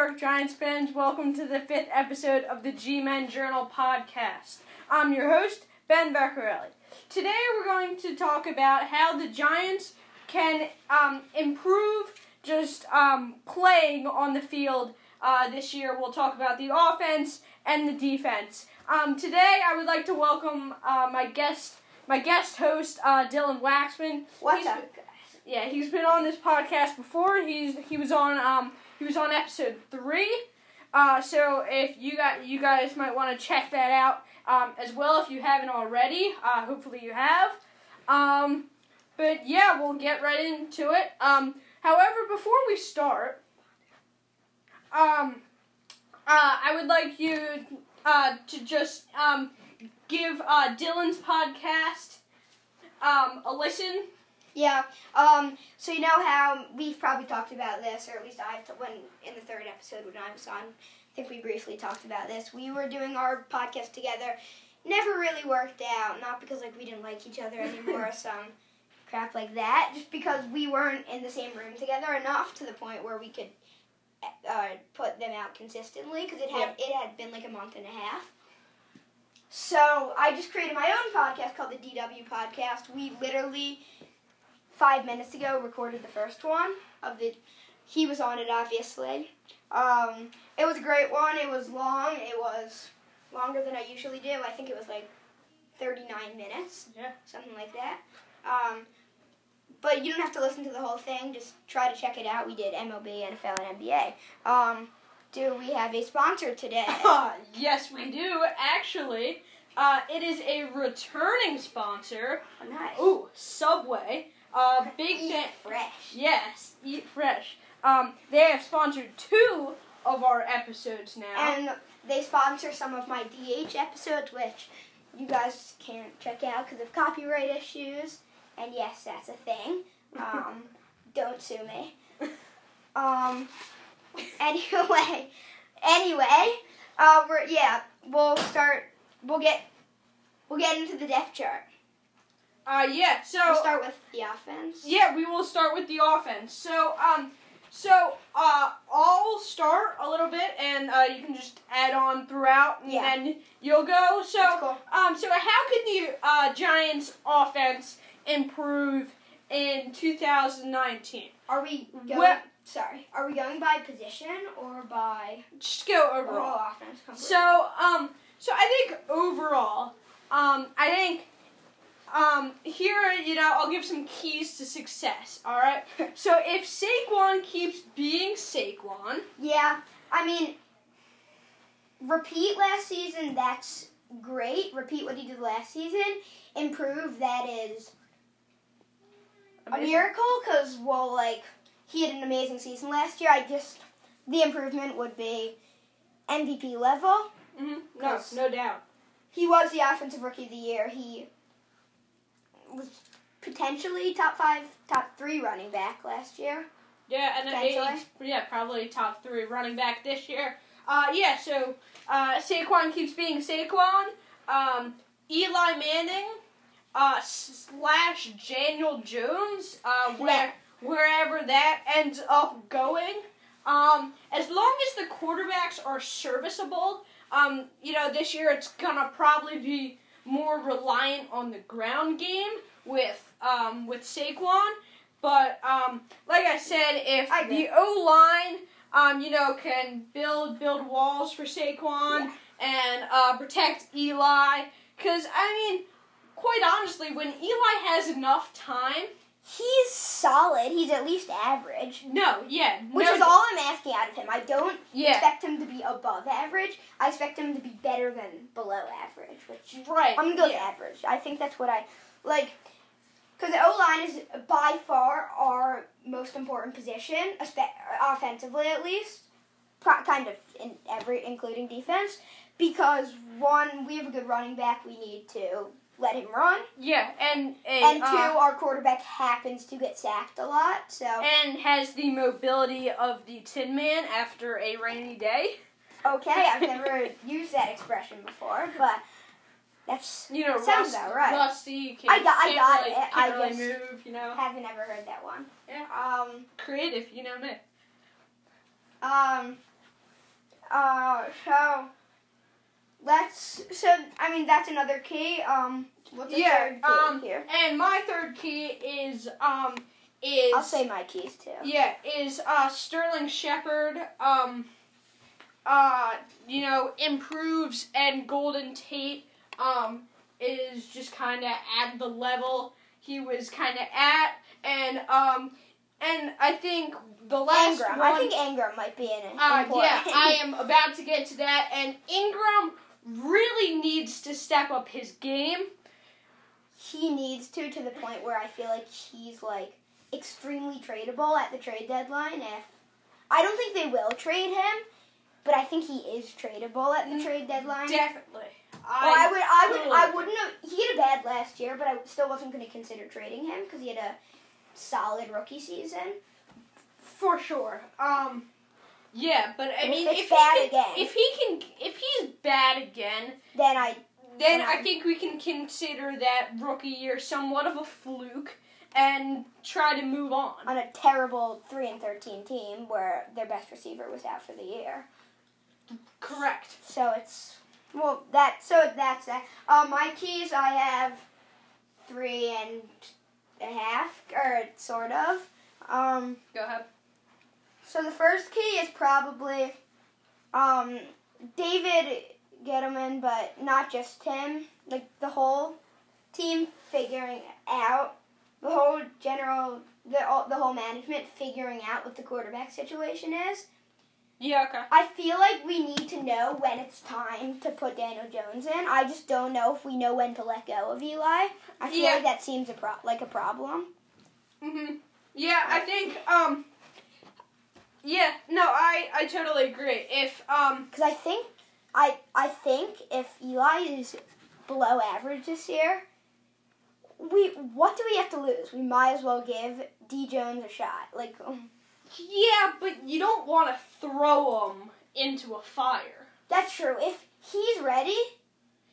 York Giants fans? Welcome to the fifth episode of the G Men Journal podcast. I'm your host, Ben Beccarelli. Today we're going to talk about how the Giants can um, improve just um, playing on the field uh, this year. We'll talk about the offense and the defense. Um, today I would like to welcome uh, my guest, my guest host, uh, Dylan Waxman. What's He's up, guys? yeah, he's been on this podcast before. He's he was on he was on episode three. Uh, so if you got you guys might want to check that out um, as well if you haven't already. Uh, hopefully you have. Um, but yeah, we'll get right into it. Um, however, before we start, um, uh, I would like you uh, to just um, give uh, Dylan's podcast um, a listen. Yeah. Um. So you know how we've probably talked about this, or at least I've when in the third episode when I was on. I think we briefly talked about this. We were doing our podcast together. Never really worked out. Not because like we didn't like each other anymore or some crap like that. Just because we weren't in the same room together enough to the point where we could uh, put them out consistently. Because it had it had been like a month and a half. So I just created my own podcast called the DW Podcast. We literally five minutes ago recorded the first one of the. He was on it, obviously. Um, it was a great one. It was long. It was longer than I usually do. I think it was like thirty-nine minutes. Yeah. Something like that. Um, but you don't have to listen to the whole thing. Just try to check it out. We did MLB, NFL, and NBA. Um, do we have a sponsor today? Uh, yes, we do actually. Uh, it is a returning sponsor. Oh, nice. Ooh, Subway. Uh, big Eat fan. fresh. Yes, eat fresh. Um, they have sponsored two of our episodes now. And they sponsor some of my DH episodes, which you guys can't check out because of copyright issues. And yes, that's a thing. Um, don't sue me. Um, anyway, anyway, uh, we're yeah, we'll start. We'll get we'll get into the depth chart. Uh, yeah. So We'll start with the offense. Yeah, we will start with the offense. So, um, so uh, I'll start a little bit, and uh, you can just add on throughout, and Yeah. then you'll go. So, cool. um, so how could the uh, Giants' offense improve in 2019? Are we going? Sorry, are we going by position or by Just go overall. overall offense? completely? So, um, so I think overall, um, I think, um, here, you know, I'll give some keys to success. All right. So if Saquon keeps being Saquon, Yeah, I mean, repeat last season, that's great. Repeat what he did last season. Improve, that is a miracle because, well, like, he had an amazing season last year. I just, the improvement would be MVP level. hmm No, no doubt. He was the offensive rookie of the year. He was potentially top five, top three running back last year. Yeah, and then yeah, probably top three running back this year. Uh, yeah. So uh, Saquon keeps being Saquon. Um, Eli Manning uh, slash Daniel Jones, uh, where wherever that ends up going. Um, as long as the quarterbacks are serviceable, um, you know, this year it's gonna probably be more reliant on the ground game with um, with Saquon. But um, like I said, if I the O line, um, you know, can build build walls for Saquon and uh, protect Eli, because I mean, quite honestly, when Eli has enough time, He's solid. He's at least average. no, yeah, Which no, is all I'm asking out of him. I don't yeah, expect him to be above average. I expect him to be better than below average, which right. I'm gonna go with yeah. average. I think that's what I like. Because the O line is by far our most important position, offensively at least, kind of in every, including defense. Because one, we have a good running back. We need to let him run, Yeah, and a, and two, uh, our quarterback happens to get sacked a lot. So and has the mobility of the Tin Man after a rainy day. okay, I've never used that expression before, but that's You know, Sounds rust, about right. rusty. I got- I got really, it. I really just- move. You know, haven't ever heard that one. Yeah. Um. creative. You know me. Um, Uh, so let's. So I mean, that's another key. Um, what's the Yeah, third key um, here? And my third key is um is I'll say my keys too. yeah is uh Sterling Shepard um uh you know improves and Golden Tate um is just kind of at the level he was kind of at and um and I think the last Engram. one I think Engram might be in it. uh, yeah, I am about to get to that. And Engram really needs to step up his game. he needs to to the point where I feel like he's like extremely tradable at the trade deadline. If I don't think they will trade him, but I think he is tradable at the Mm, trade deadline. Definitely. I, well, I would, I would, totally I wouldn't have. He had a bad last year, but I still wasn't going to consider trading him because he had a solid rookie season. for sure. Um, yeah, but I And mean, if if bad he can, again. if he can, if he's bad again, Then I, then I think we can consider that rookie year somewhat of a fluke and try to move on. on a terrible three and thirteen team where their best receiver was out for the year. Correct. So it's well that so that's that. Uh, my keys I have three and a half or sort of. Um, Go ahead. So the first key is probably um, David Gettleman, but not just him. Like the whole team figuring out the whole general the all, the whole management figuring out what the quarterback situation is. Yeah. Okay. I feel like we need to know when it's time to put Daniel Jones in. I just don't know if we know when to let go of Eli. I feel Yeah. like that seems a pro- like a problem. Mhm. Yeah, I think um Yeah, no, I I totally agree. If um Because I think I I think if Eli is below average this year, we what do we have to lose? We might as well give D Jones a shot. Like um, yeah, but you don't want to throw him into a fire. that's true. If he's ready,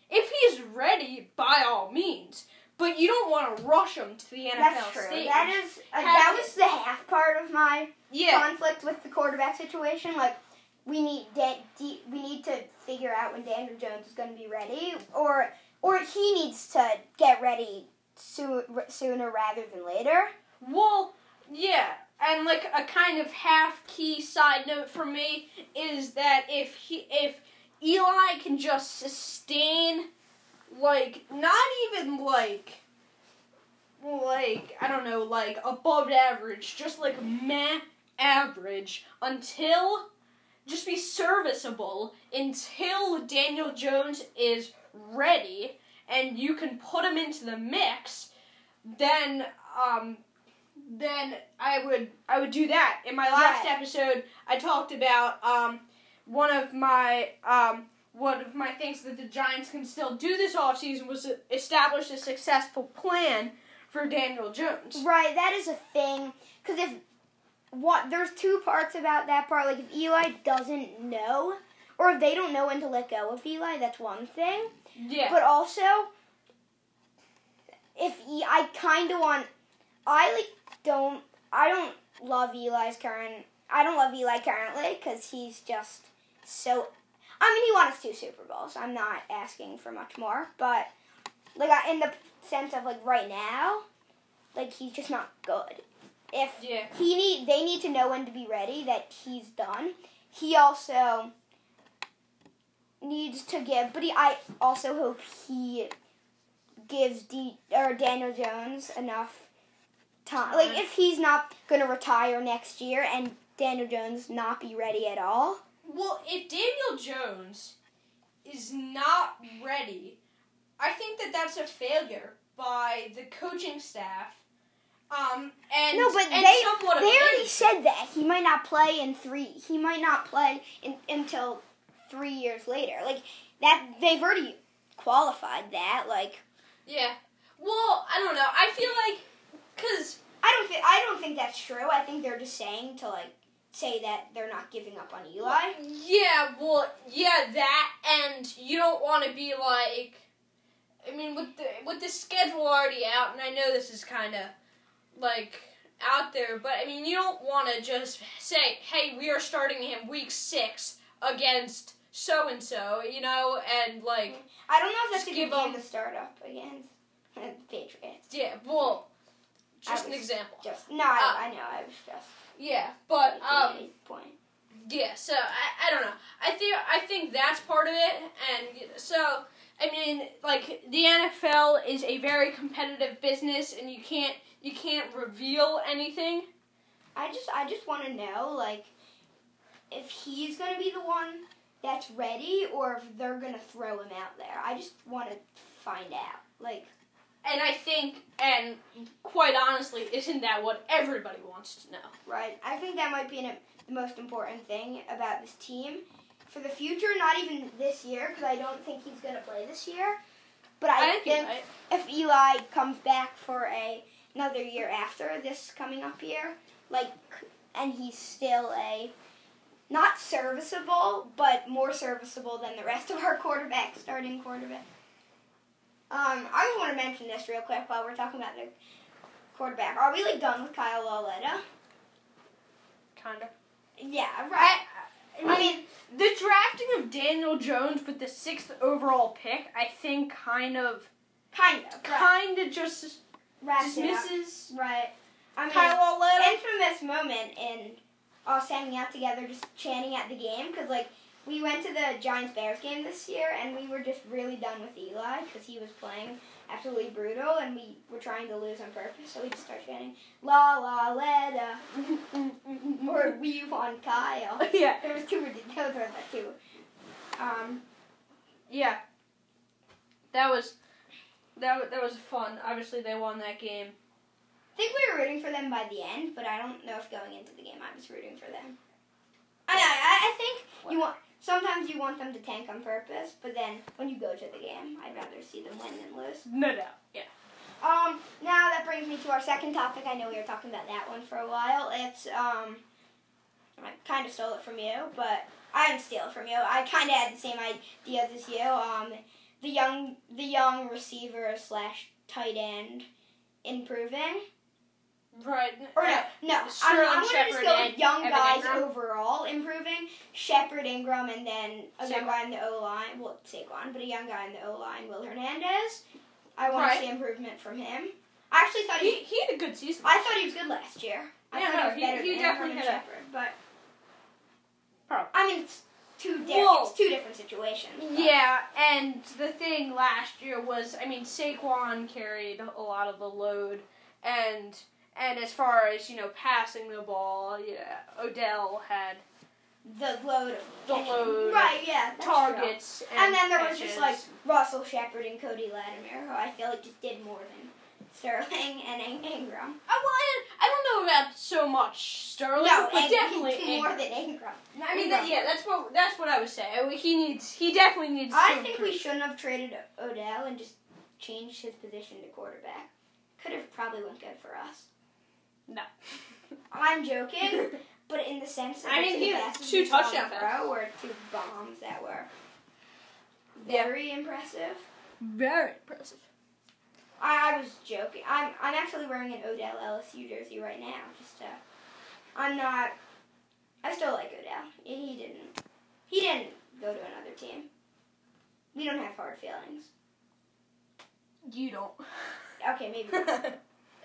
If he's ready, by all means, but you don't want to rush them to the NFL that's true. stage. That is uh, that was the half part of my yeah. conflict with the quarterback situation. Like we need Dan, D, we need to figure out when Daniel Jones is going to be ready, or or he needs to get ready soo- sooner rather than later. Well, yeah, and like a kind of half key side note for me is that if he if Eli can just sustain like not even like like I don't know like above average, just like meh average until just be serviceable until Daniel Jones is ready and you can put him into the mix, then um then I would I would do that. In my last Right. episode, I talked about um, one of my um, one of my things that the Giants can still do this offseason was establish a successful plan for Daniel Jones. Right, that is a thing. Because if what there's two parts about that part. Like if Eli doesn't know, or if they don't know when to let go of Eli, that's one thing. Yeah. But also, if e- I kind of want, I like don't I don't love Eli's current. I don't love Eli currently because he's just so. I mean, he won us two Super Bowls. I'm not asking for much more, but like in the sense of like right now, like he's just not good. If yeah. he need they need to know when to be ready that he's done. He also needs to give, but he, I also hope he gives D or Daniel Jones enough time. Like if he's not going to retire next year and Daniel Jones not be ready at all. Well, if Daniel Jones is not ready, I think that that's a failure by the coaching staff. Um, and no, but and they, they already said that he might not play in three. He might not play in, until three years later. Like that, they've already qualified that. Like Yeah. Well, I don't know. I feel like because I don't think I don't think that's true. I think they're just saying to like say that they're not giving up on Eli. yeah, well, yeah, that and you don't want to be like. I mean, with the with the schedule already out, and I know this is kind of like out there, but I mean, you don't want to just say, "Hey, we are starting him week six against so and so, you know, and like I don't know if that's a give good game them- to start up against the Patriots. yeah, well, just an example. Just no, I, uh, I know. I was just Yeah, but um, point. yeah. So I, I don't know. I think I think that's part of it, and so I mean, like the NFL is a very competitive business, and you can't you can't reveal anything. I just I just want to know like if he's gonna be the one that's ready or if they're gonna throw him out there. I just want to find out. Like And I think, and quite honestly, isn't that what everybody wants to know? right, I think that might be an, the most important thing about this team for the future. Not even this year because I don't think he's gonna play this year. But I, think think I- if Eli comes back for a another year after this coming up year, like, and he's still a not serviceable, but more serviceable than the rest of our quarterback, starting quarterback. Um, I just want to mention this real quick while we're talking about the quarterback. Are we like done with Kyle Lauletta? kind of. Yeah, right. I I mean, mean, the drafting of Daniel Jones with the sixth overall pick, I think, kind of, kind of. Right. kind of just Wraps it dismisses Right. I mean, Kyle Lauletta. infamous moment in us hanging out together, just chanting at the game, because like we went to the Giants Bears game this year, and we were just really done with Eli because he was playing absolutely brutal, and we were trying to lose on purpose, so we just started chanting La La Leda or We Want Kyle. yeah, There was two ridiculous those were the two. Um, yeah. That was that. That was fun. Obviously, they won that game. I think we were rooting for them by the end, but I don't know if going into the game I was rooting for them. I I, I think you want sometimes you want them to tank on purpose, but then when you go to the game, I'd rather see them win than lose. No doubt. Yeah. Um, now that brings me to our second topic. I know we were talking about that one for a while. It's um, I kind of stole it from you, but I didn't steal it from you. I kind of had the same ideas as you. Um, the young the young receiver slash tight end improving. Right. Or no, no. I'm, Sterling I'm to just go with young Evan guys Engram. overall improving. Shepard, Engram, and then a young guy in the O line. Well, Saquon, but a young guy in the O line, Will Hernandez. I want Right. to see improvement from him. I actually thought He, he. he had a good season. I thought he was good last year. I Yeah, thought no, he was he- he definitely had a- Shepard, but Probably. I mean, it's two di- Well- two different situations. but- Yeah, and the thing last year was, I mean, Saquon carried a lot of the load, and and as far as you know, passing the ball, yeah, Odell had The load of The load right? Yeah, targets, and, And then there was just like. Russell Shepard and Cody Latimer, who I feel like just did more than Sterling and In- Engram. I, well, I, I don't know about so much Sterling, no, but definitely more Engram. than Engram. I mean, that, yeah, that's what that's what I was saying. Oh, he needs, he definitely needs. I think we shouldn't have traded Odell and just changed his position to quarterback. Could have probably went good for us. No. I'm joking, but in the sense that I mean, two he had two we saw touchdown throw were two bombs that were Yeah. very impressive. Very impressive. I, I was joking. I'm I'm actually wearing an Odell LSU jersey right now. Just uh, I'm not. I still like Odell. He he didn't. He didn't go to another team. We don't have hard feelings. You don't. Okay, maybe.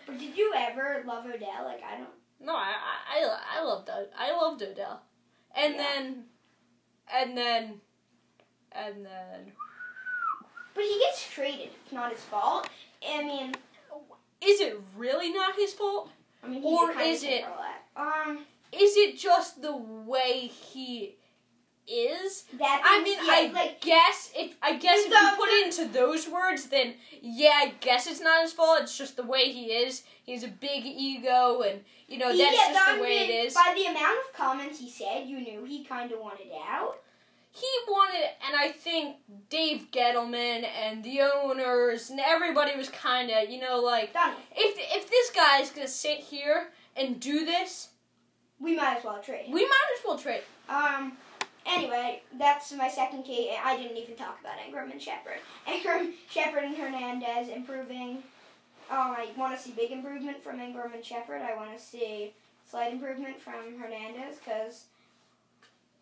but did you ever love Odell? Like I don't. No, I I I loved I loved Odell, and Yeah. then, and then, and then. But he gets traded. It's not his fault. I mean, Is it really not his fault? I mean, Or he's a kind is it- Um, Is it just the way he is? that. I mean, said, I like guess if I guess if you put it into those words, then yeah, I guess it's not his fault. It's just the way he is. He's a big ego, and you know that's yeah, just the way it is. By the amount of comments he said, you knew he kind of wanted out. he wanted, and I think Dave Gettleman and the owners and everybody was kind of, you know, like Done. if if this guy is gonna sit here and do this, We might as well trade. we might as well trade. Um. Anyway, that's my second key. I didn't even talk about Engram and Shepard. Engram, Shepard, and Hernandez improving. Um, I want to see big improvement from Engram and Shepard. I want to see slight improvement from Hernandez because,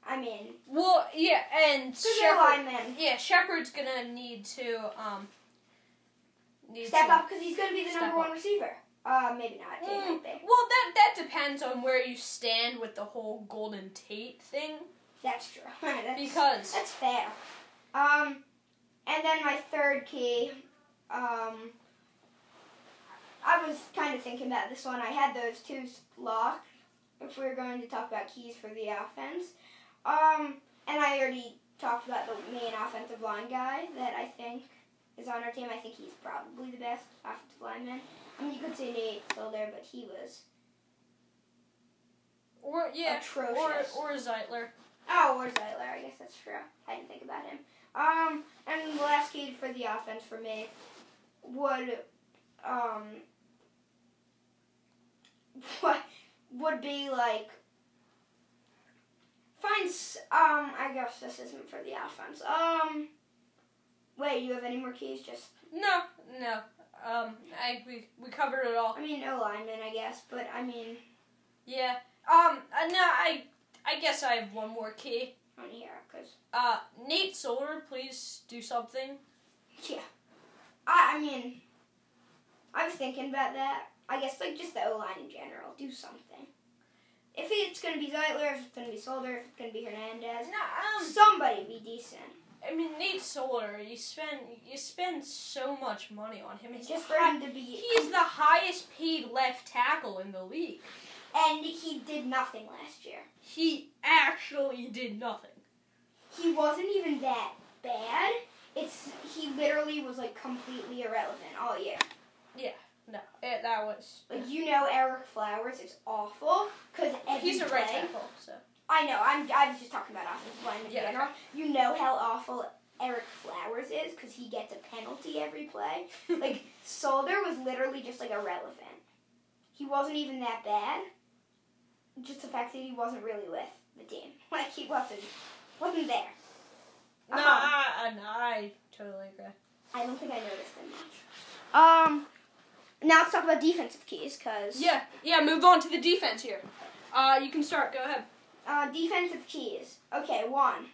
I mean, Well, yeah, and Shepard. Yeah, Shepard's gonna need to um. Need step to, up because he's going to be the number up. one receiver. Uh, maybe not. Mm, well, that that depends on where you stand with the whole Golden Tate thing, That's true. that's, because that's fair. Um, and then my third key. Um, I was kind of thinking about this one. I had those two locked. If we were going to talk about keys for the offense, um, and I already talked about the main offensive line guy that I think is on our team. I think he's probably the best offensive lineman. I mean, you could say Nate Solder, but he was or yeah, atrocious. or or Zeitler. Oh, or Zeitler. I guess that's true. I didn't think about him. Um, and the last key for the offense for me would um what would be like find um I guess this isn't for the offense. Um, wait, you have any more keys? Just No, no. Um, I we we covered it all. I mean, no lineman, I guess, but I mean Yeah. Um. Uh, no, I I guess I have one more key. on here because Uh, Nate Solder, please do something. Yeah. I I mean I was thinking about that. I guess like just the O line in general. Do something. If it's gonna be Zeitler, if it's gonna be Solder, if it's gonna be Hernandez, No, um, somebody be decent. I mean Nate Solder, you spend you spend so much money on him. He's Just for him to be. he's the highest paid left tackle in the league. And he did nothing last year. He actually did nothing. He wasn't even that bad. It's he literally was like completely irrelevant all year. Yeah, no, it, that was. Like you know, Ereck Flowers is awful because every He's a right tackle, so. I know. I'm. I was just talking about offensive line in Yeah, general. You know how awful Ereck Flowers is because he gets a penalty every play. Like Solder was literally just like irrelevant. He wasn't even that bad. Just the fact that he wasn't really with the team. Like he wasn't wasn't there. No. I, I, no, I totally agree. I don't think I noticed him much. Um. Now let's talk about defensive keys, cause Yeah, yeah. Move on to the defense here. Uh, you can start. Go ahead. Uh, defensive keys. Okay, one.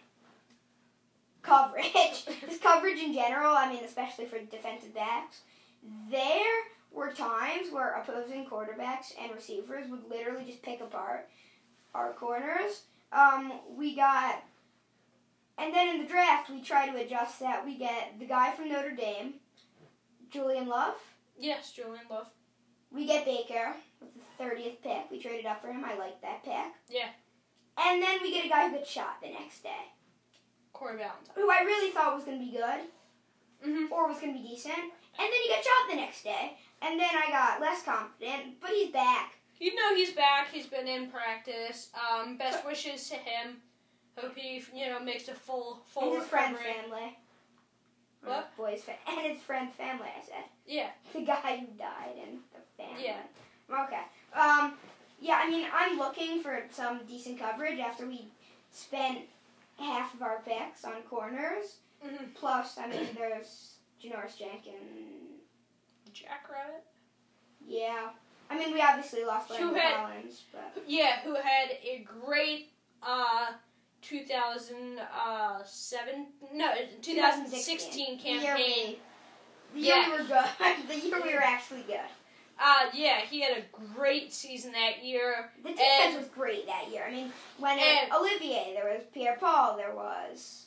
Coverage. Just coverage in general, I mean, especially for defensive backs. There were times where opposing quarterbacks and receivers would literally just pick apart our corners. Um, we got. And then in the draft, we try to adjust that. We get the guy from Notre Dame, Julian Love. Yes, Julian Love. We get Baker with the 30th pick. We traded up for him. I like that pick. Yeah. And then we get a guy who gets shot the next day. Corey Ballentine. who I really thought was going to be good Mm-hmm. or was going to be decent, and then he got shot the next day, and then I got less confident, but he's back. You know he's back. He's been in practice. Um, best wishes to him. Hope he, you know, makes a full full and his friend's recovery. family. What? Boy's fa- and his friend's family, I said. Yeah. The guy who died and the family. Yeah. Okay. Um, yeah, I mean, I'm looking for some decent coverage after we spent half of our picks on corners. Mm-hmm. Plus, I mean, there's Janoris Jenkins. Jack Rabbit. Yeah. I mean, we obviously lost Who Landon had- Collins, but. Yeah, who had a great uh 2007 no 2016 The year campaign. we, the year Yeah. we were good. the year we were actually good. Uh yeah, he had a great season that year. The defense And- was great that year. I mean, when And- uh, Olivier, there was Pierre Paul, there was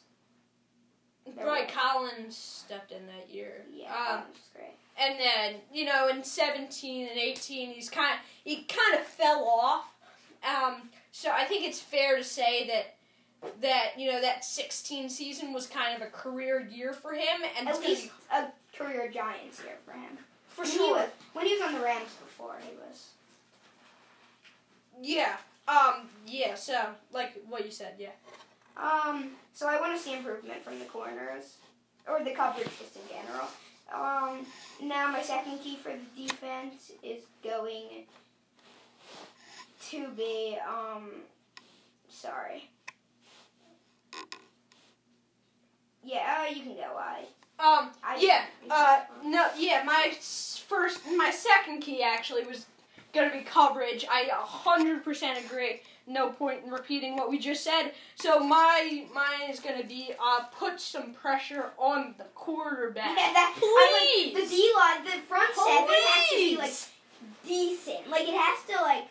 There Roy was. Collins stepped in that year. yeah, Um, that was great. And then you know in 17 and 18 he's kind of he kind of fell off um, so i think it's fair to say that that you know that 16 season was kind of a career year for him and At least a career Giants year for him. for when sure He was, when he was on the Rams before, he was. yeah um yeah so like what you said yeah Um, so I want to see improvement from the corners, or the coverage just in general. Um, now my second key for the defense is going to be, um, sorry. Yeah, uh, you can go, I. um I yeah uh no yeah my first my second key actually was gonna be coverage i 100% agree no point in repeating what we just said. So my mine is gonna be uh, put some pressure on the quarterback. Yeah, that, I like, the D line, the front seven has to be like Please. decent. Like it has to like,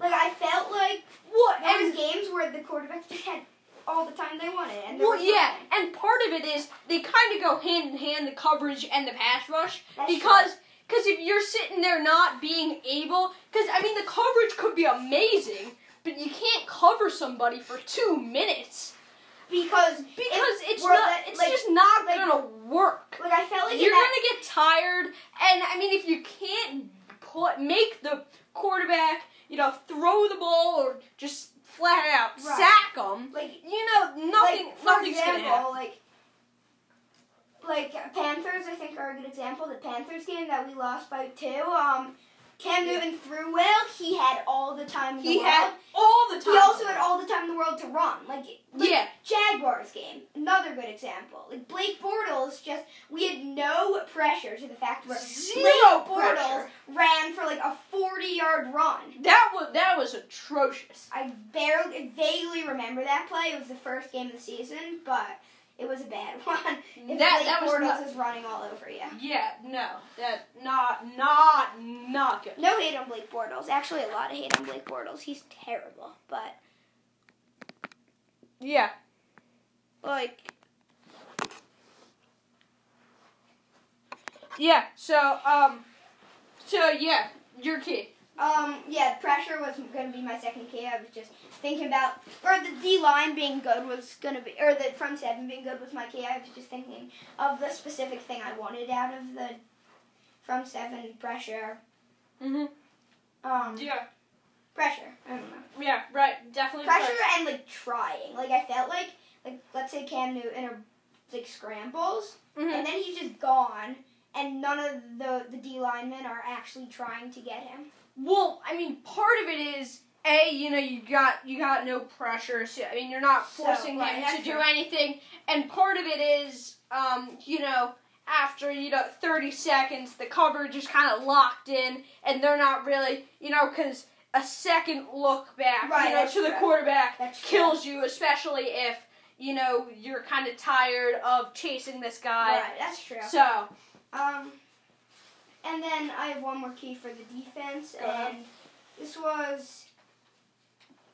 like I felt like What? there was games where the quarterbacks just had all the time they wanted, and well, yeah, nothing. and part of it is they kind of go hand in hand, the coverage and the pass rush, That's because because if you're sitting there not being able, because I mean the coverage could be amazing, but you can't cover somebody for two minutes because because it's not, let- it's like- just not like- gonna work. like I felt like You're that, gonna get tired, and I mean, if you can't put make the quarterback, you know, throw the ball or just flat out Right. sack them, like you know, nothing, like, nothing's example, gonna happen. like like Panthers, I think are a good example. The Panthers game that we lost by two. Um, Cam. Newton threw well. He had all the time in the He world. had all the time. he also had all the time in the world to run. Like, like Yeah. Jaguars game, another good example. Like Blake Bortles, just we had no pressure to the fact where Zero Blake Bortles pressure. ran for like a forty-yard run. That was that was atrocious. I barely, vaguely remember that play. It was the first game of the season, but it was a bad one. If That that was not, is running all over you. yeah no that not not not good. No hate on Blake Bortles. Actually, a lot of hate on Blake Bortles. He's terrible, but Yeah. like Yeah. So um. So yeah, your key. Um, yeah, pressure was going to be my second key. I was just thinking about, or the D line being good was going to be, or the front seven being good was my key. I was just thinking of the specific thing I wanted out of the front seven pressure. Mhm. Um, Yeah. pressure. I don't know. Yeah. Right. Definitely. Pressure and like trying. Like I felt like, like let's say Cam Newton or like scrambles, Mhm. and then he's just gone, and none of the the D linemen are actually trying to get him. Well, I mean, part of it is a you know you got you got no pressure. So I mean, you're not So, forcing right, him to do true. anything, and part of it is um you know after you know 30 seconds the coverage is kind of locked in, and they're not really you know because a second look back Right, you know to the quarterback That's true. kills you, especially if you know you're kind of tired of chasing this guy. Right, that's true. So Um, and then I have one more key for the defense, and this was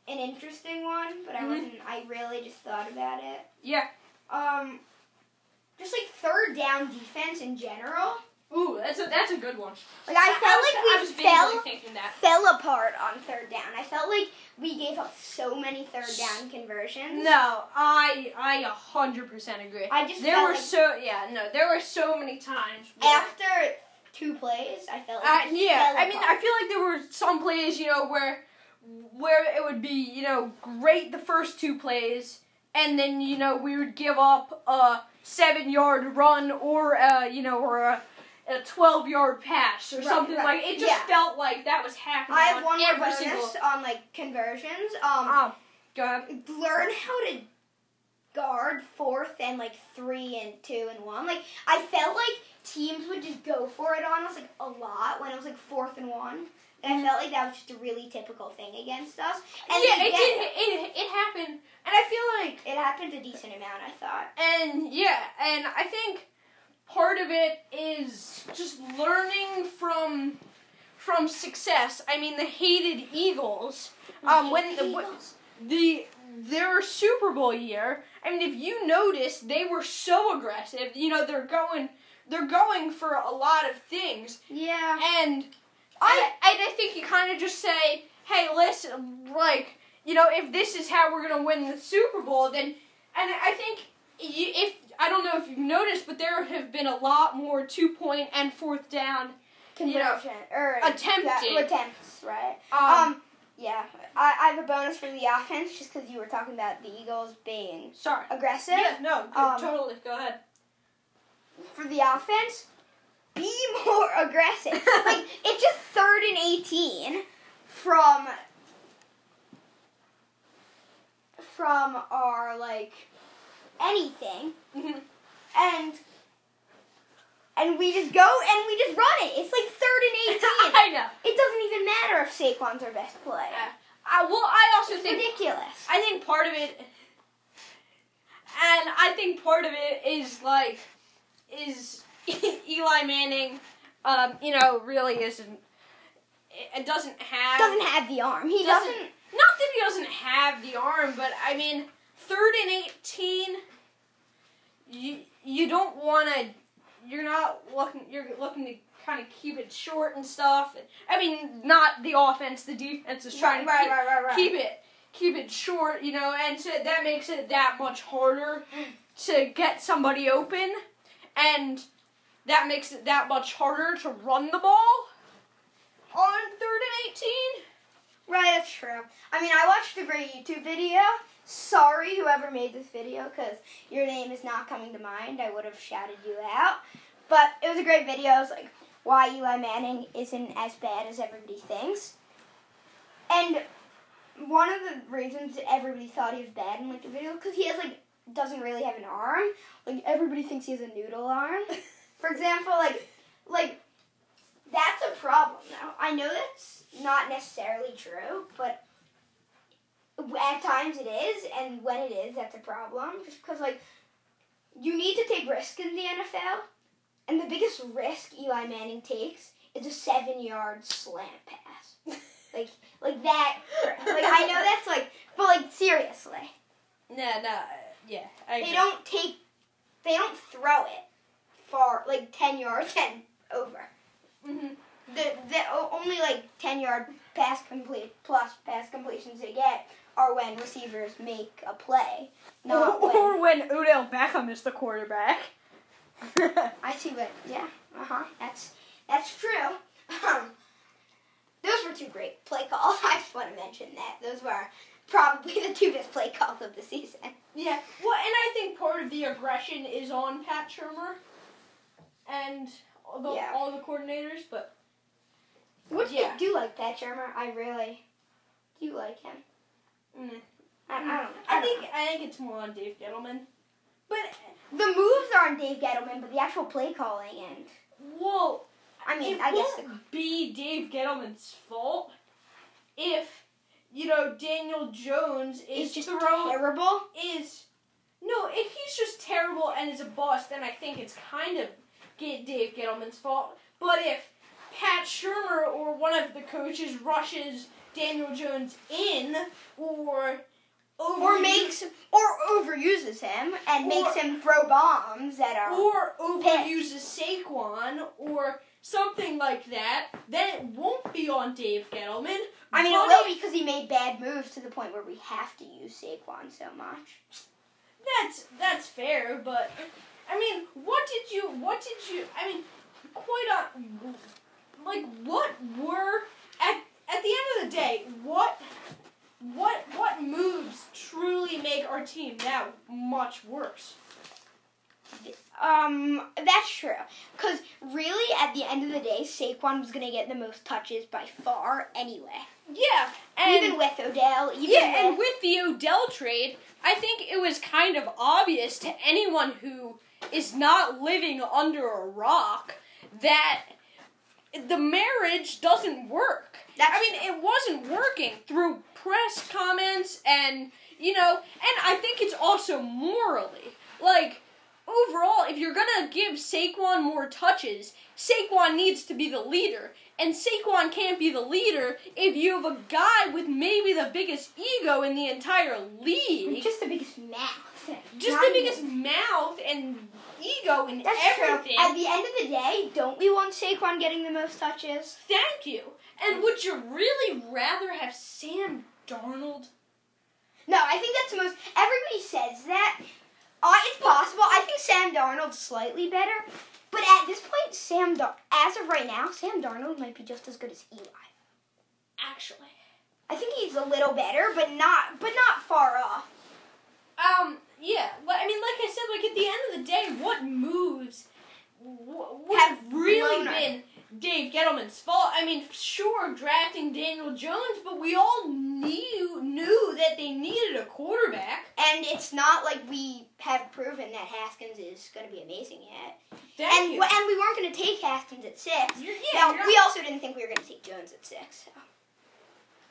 an interesting one, but I Mhm. wasn't. I really just thought about it. yeah, Um, just like third down defense in general. ooh, that's a that's a good one. Like I felt was, like we fell fell apart on third down. I felt like we gave up so many third down conversions. No, I I a hundred percent agree. I just there were like so yeah no there were so many times. After two plays, I felt uh, like we yeah, fell I mean I feel like there were some plays you know where where it would be you know great the first two plays and then you know we would give up a seven yard run or uh you know or a, a twelve yard pass or Right, something right, like it just yeah. felt like that was happening I have on one more every bonus single. on like conversions. Um, Um, go ahead. learn how to guard fourth and like three and two and one. Like I felt like teams would just go for it on us like a lot when it was like fourth and one. And I felt like that was just a really typical thing against us. And yeah, they it did. It, it happened, and I feel like It happened a decent amount, I thought. And yeah, and I think part of it is just learning from from success. I mean, the hated Eagles. Um, when the, when the their Super Bowl year. I mean, if you notice, they were so aggressive. You know, they're going they're going for a lot of things, yeah, and I and I think you kind of just say, hey, listen, like you know, if this is how we're gonna win the Super Bowl, then and I think you, if I don't know if you've noticed, but there have been a lot more two point and fourth down. you know, or attempted. yeah, attempts, right? Um, Um, yeah, I, I have a bonus for the offense just because you were talking about the Eagles being sorry. aggressive. Yeah, no, good, Um, totally. Go ahead. for the offense, be more aggressive. like it's just third and eighteen from from our like anything, Mhm. and and we just go and we just run it. It's like third and eighteen. I know. it doesn't even matter if Saquon's our best player. Yeah. I well, I also It's think ridiculous. I think part of it, and I think part of it is like, is Eli Manning, um, you know, really isn't. It doesn't have. Doesn't have the arm. He Doesn't- doesn't. Not that he doesn't have the arm, but I mean, third and eighteen. You you don't want to. You're not looking. You're looking to kind of keep it short and stuff. I mean, not the offense. The defense is trying to right, keep, right, right, right. keep it keep it short, you know, and so that makes it that much harder to get somebody open, and that makes it that much harder to run the ball on third and eighteen. Right, that's true. I mean, I watched a great YouTube video. Sorry, whoever made this video, because your name is not coming to mind. I would have shouted you out. But it was a great video. It was like why Eli Manning isn't as bad as everybody thinks. And one of the reasons that everybody thought he was bad in like the video, because he has like doesn't really have an arm. Like everybody thinks he has a noodle arm. For example, like like that's a problem now. I know that's not necessarily true, but at times it is, and when it is, that's a problem. Just because, like, you need to take risk in the NFL, and the biggest risk Eli Manning takes is a seven-yard slant pass. like, like that. Like, I know that's like, but like seriously, No, no, yeah, I they agree. don't take, they don't throw it far, like ten yards and over. Mhm. the, the only like 10 yard pass complete plus pass completions they get are when receivers make a play. Not or when Odell Beckham is the quarterback. I see what yeah, uh-huh. That's that's true. Um, those were two great play calls. I just want to mention that. Those were probably the two best play calls of the season. Yeah, well, and I think part of the aggression is on Pat Shurmur and all the, Yeah. all the coordinators, but do Yeah. you do like Pat Shurmur? I really do like him. mm, I, I don't I, I don't think I think it's more on Dave Gettleman. But the moves are on Dave Gettleman, but the actual play calling and well, I mean it I guess won't be Dave Gettleman's fault if you know Daniel Jones is it's just terrible. is no, if he's just terrible and is a bust, then I think it's kind of Dave Gettleman's fault. But if Pat Shurmur or one of the coaches rushes Daniel Jones in, or over or makes or overuses him and Or- makes him throw bombs that are or overuses Saquon or something like that, then it won't be on Dave Gettleman. I mean it will because he made bad moves to the point where we have to use Saquon so much. That's that's fair, but I mean, what did you? What did you? I mean, quite a like what were at at the end of the day what what what moves truly make our team now much worse? Um, that's true. Cause really, at the end of the day, Saquon was gonna get the most touches by far anyway. Yeah, and even with Odell, even yeah, and with, with the Odell trade, I think it was kind of obvious to anyone who is not living under a rock that the marriage doesn't work. That's I mean, it wasn't working through press comments and, you know, and I think it's also morally. Like, overall, if you're gonna give Saquon more touches, Saquon needs to be the leader. And Saquon can't be the leader if you have a guy with maybe the biggest ego in the entire league. just the biggest mouth. Just the biggest mouth and ego and That's everything. true. At the end of the day, don't we want Saquon getting the most touches? Thank you. And would you really rather have Sam Darnold? No, I think that's the most. Everybody says that. Uh, it's possible. I think Sam Darnold's slightly better, but at this point, Sam Dar- as of right now, Sam Darnold might be just as good as Eli. Actually. I think he's a little better, but not but not far off. Um, yeah. But I mean, like I said, like at the end of the day, what moves w- Have really been Dave Gettleman's fault? I mean, sure, drafting Daniel Jones, but we all knew knew that they needed a quarterback. And it's not like we have proven that Haskins is going to be amazing yet. Thank and you. and we weren't going to take Haskins at six. You're- yeah, now we also didn't think we were going to take Jones at six. So.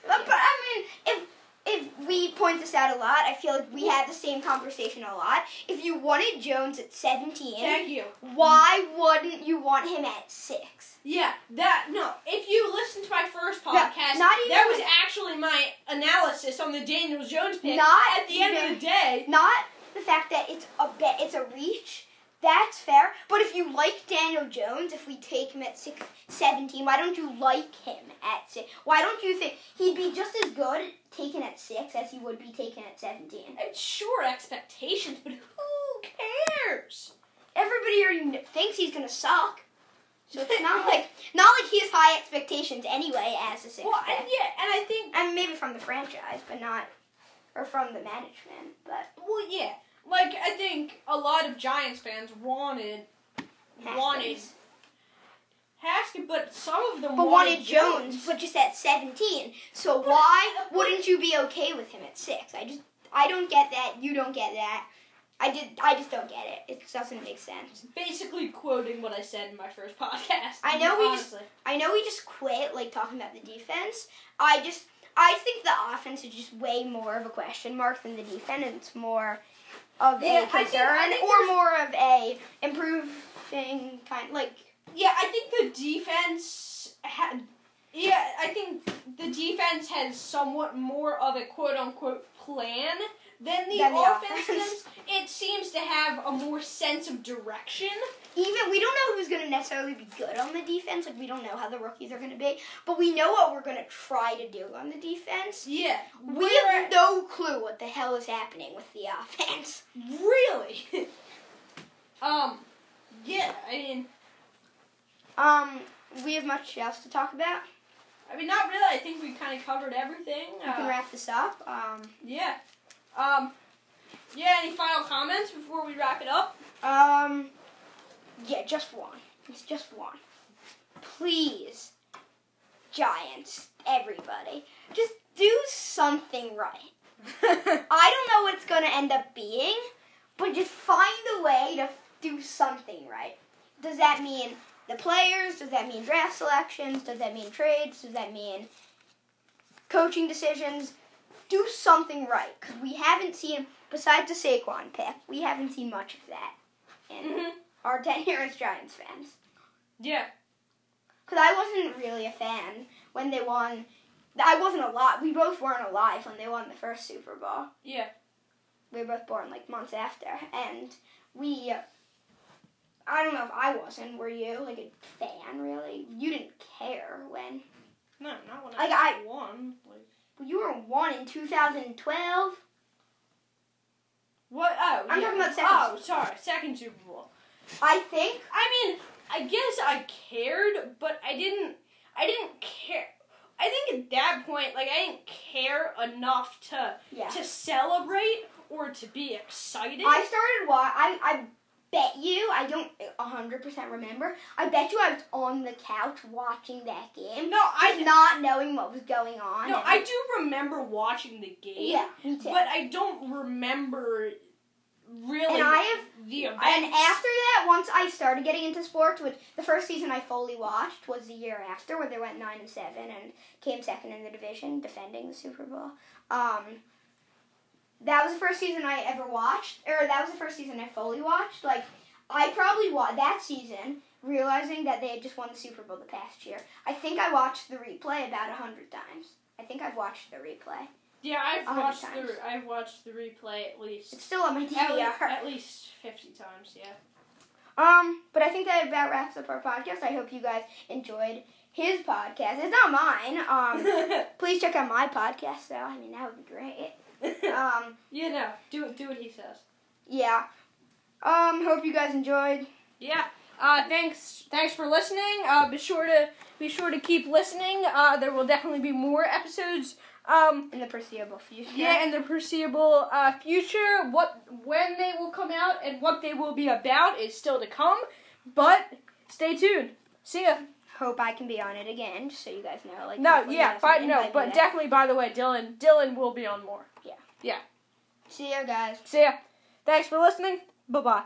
But, but I mean, if if we point this out a lot, I feel like we had the same conversation a lot. If you wanted Jones at 17, Thank you. why wouldn't you want him at six? Yeah, that no. If you listen to my first podcast, even that was actually my analysis on the Daniel Jones pick. Not at the end of the day. Not the fact that it's a bet, it's a reach. That's fair. But if you like Daniel Jones, if we take him at six, 17, why don't you like him at six? Why don't you think he'd be just as good taken at six as he would be taken at 17? And sure, expectations, but who cares? Everybody already thinks he's gonna suck. So it's not like not like he has high expectations anyway as a six. Well, and yeah, and I think and maybe from the franchise, but not or from the management. But well, yeah, like I think a lot of Giants fans wanted wanted Haskins. But some of them but wanted Jones, but just at seventeen. So But- why wouldn't you be okay with him at six? I just I don't get that. You don't get that. I did. I just don't get it. It doesn't make sense. Basically quoting what I said in my first podcast. I know we just- I know we just quit like talking about the defense. I just I think the offense is just way more of a question mark than the defense. It's more of Yeah, I a think- concern I think or more of a improving kind like Yeah, I think the defense had. Yeah, I think the defense has somewhat more of a quote unquote plan than the, Than the offense offense. It seems to have a more sense of direction. even we don't know who's going to necessarily be good on the defense. Like we don't know how the rookies are going to be, but we know what we're going to try to do on the defense. Yeah, We have no clue what the hell is happening with the offense. really. um, yeah. I mean, Um, we have much else to talk about. I mean, not really. I think we kind of covered everything. We can Uh, wrap this up. Um, yeah. Um. Yeah. Any final comments before we wrap it up? um, yeah, just one. It's just one. Please, Giants, everybody, just do something right. I don't know what it's going to end up being, but just find a way to do something right. Does that mean the players? Does that mean draft selections? Does that mean trades? Does that mean coaching decisions? Do something right because we haven't seen, besides the Saquon pick, we haven't seen much of that in Mhm. our tenure as Giants fans. Yeah. Because I wasn't really a fan when they won. I wasn't alive. We both weren't alive when they won the first Super Bowl. Yeah. we were both born like months after, and we. I don't know if I wasn't. Were you like a fan? Really? You didn't care when No, not when Like, I, I- won. Like you were one in 2012. what? Oh, I'm yeah. talking about second Oh, sorry, second Super Bowl. I think. I mean, I guess I cared, but I didn't. I didn't care. I think at that point, like I didn't care enough to Yeah. to celebrate or to be excited. I started Why I I bet you I don't hundred percent remember. I bet you I was on the couch watching that game, no, I not knowing what was going on. no, I do remember watching the game. Yeah, me too. But I don't remember really And I have the events. And after that, once I started getting into sports, which the first season I fully watched was the year after, where they went nine and seven and came second in the division, defending the Super Bowl. Um, that was the first season I ever watched, or that was the first season I fully watched. Like, I probably watched that season, realizing that they had just won the Super Bowl the past year. I think I watched the replay about a hundred times. I think I've watched the replay. yeah, I've watched times. the I've watched the replay at least It's still on my at, DVR. least at least fifty times. Yeah. Um, but I think that about wraps up our podcast. I hope you guys enjoyed his podcast. It's not mine. Um, please check out my podcast though. I mean, that would be great. Um, yeah, no, do do what he says. yeah. Um, hope you guys enjoyed. Yeah. Uh, thanks. Thanks for listening. Uh, be sure to be sure to keep listening. Uh, there will definitely be more episodes. Um, In the foreseeable future. yeah, in the foreseeable uh, future. What when they will come out and what they will be about is still to come. But stay tuned. See ya. Hope I can be on it again, just so you guys know. Like No, yeah, but no, but definitely. By the way, Dylan, Dylan will be on more. See ya, guys. See ya. Thanks for listening. Bye bye.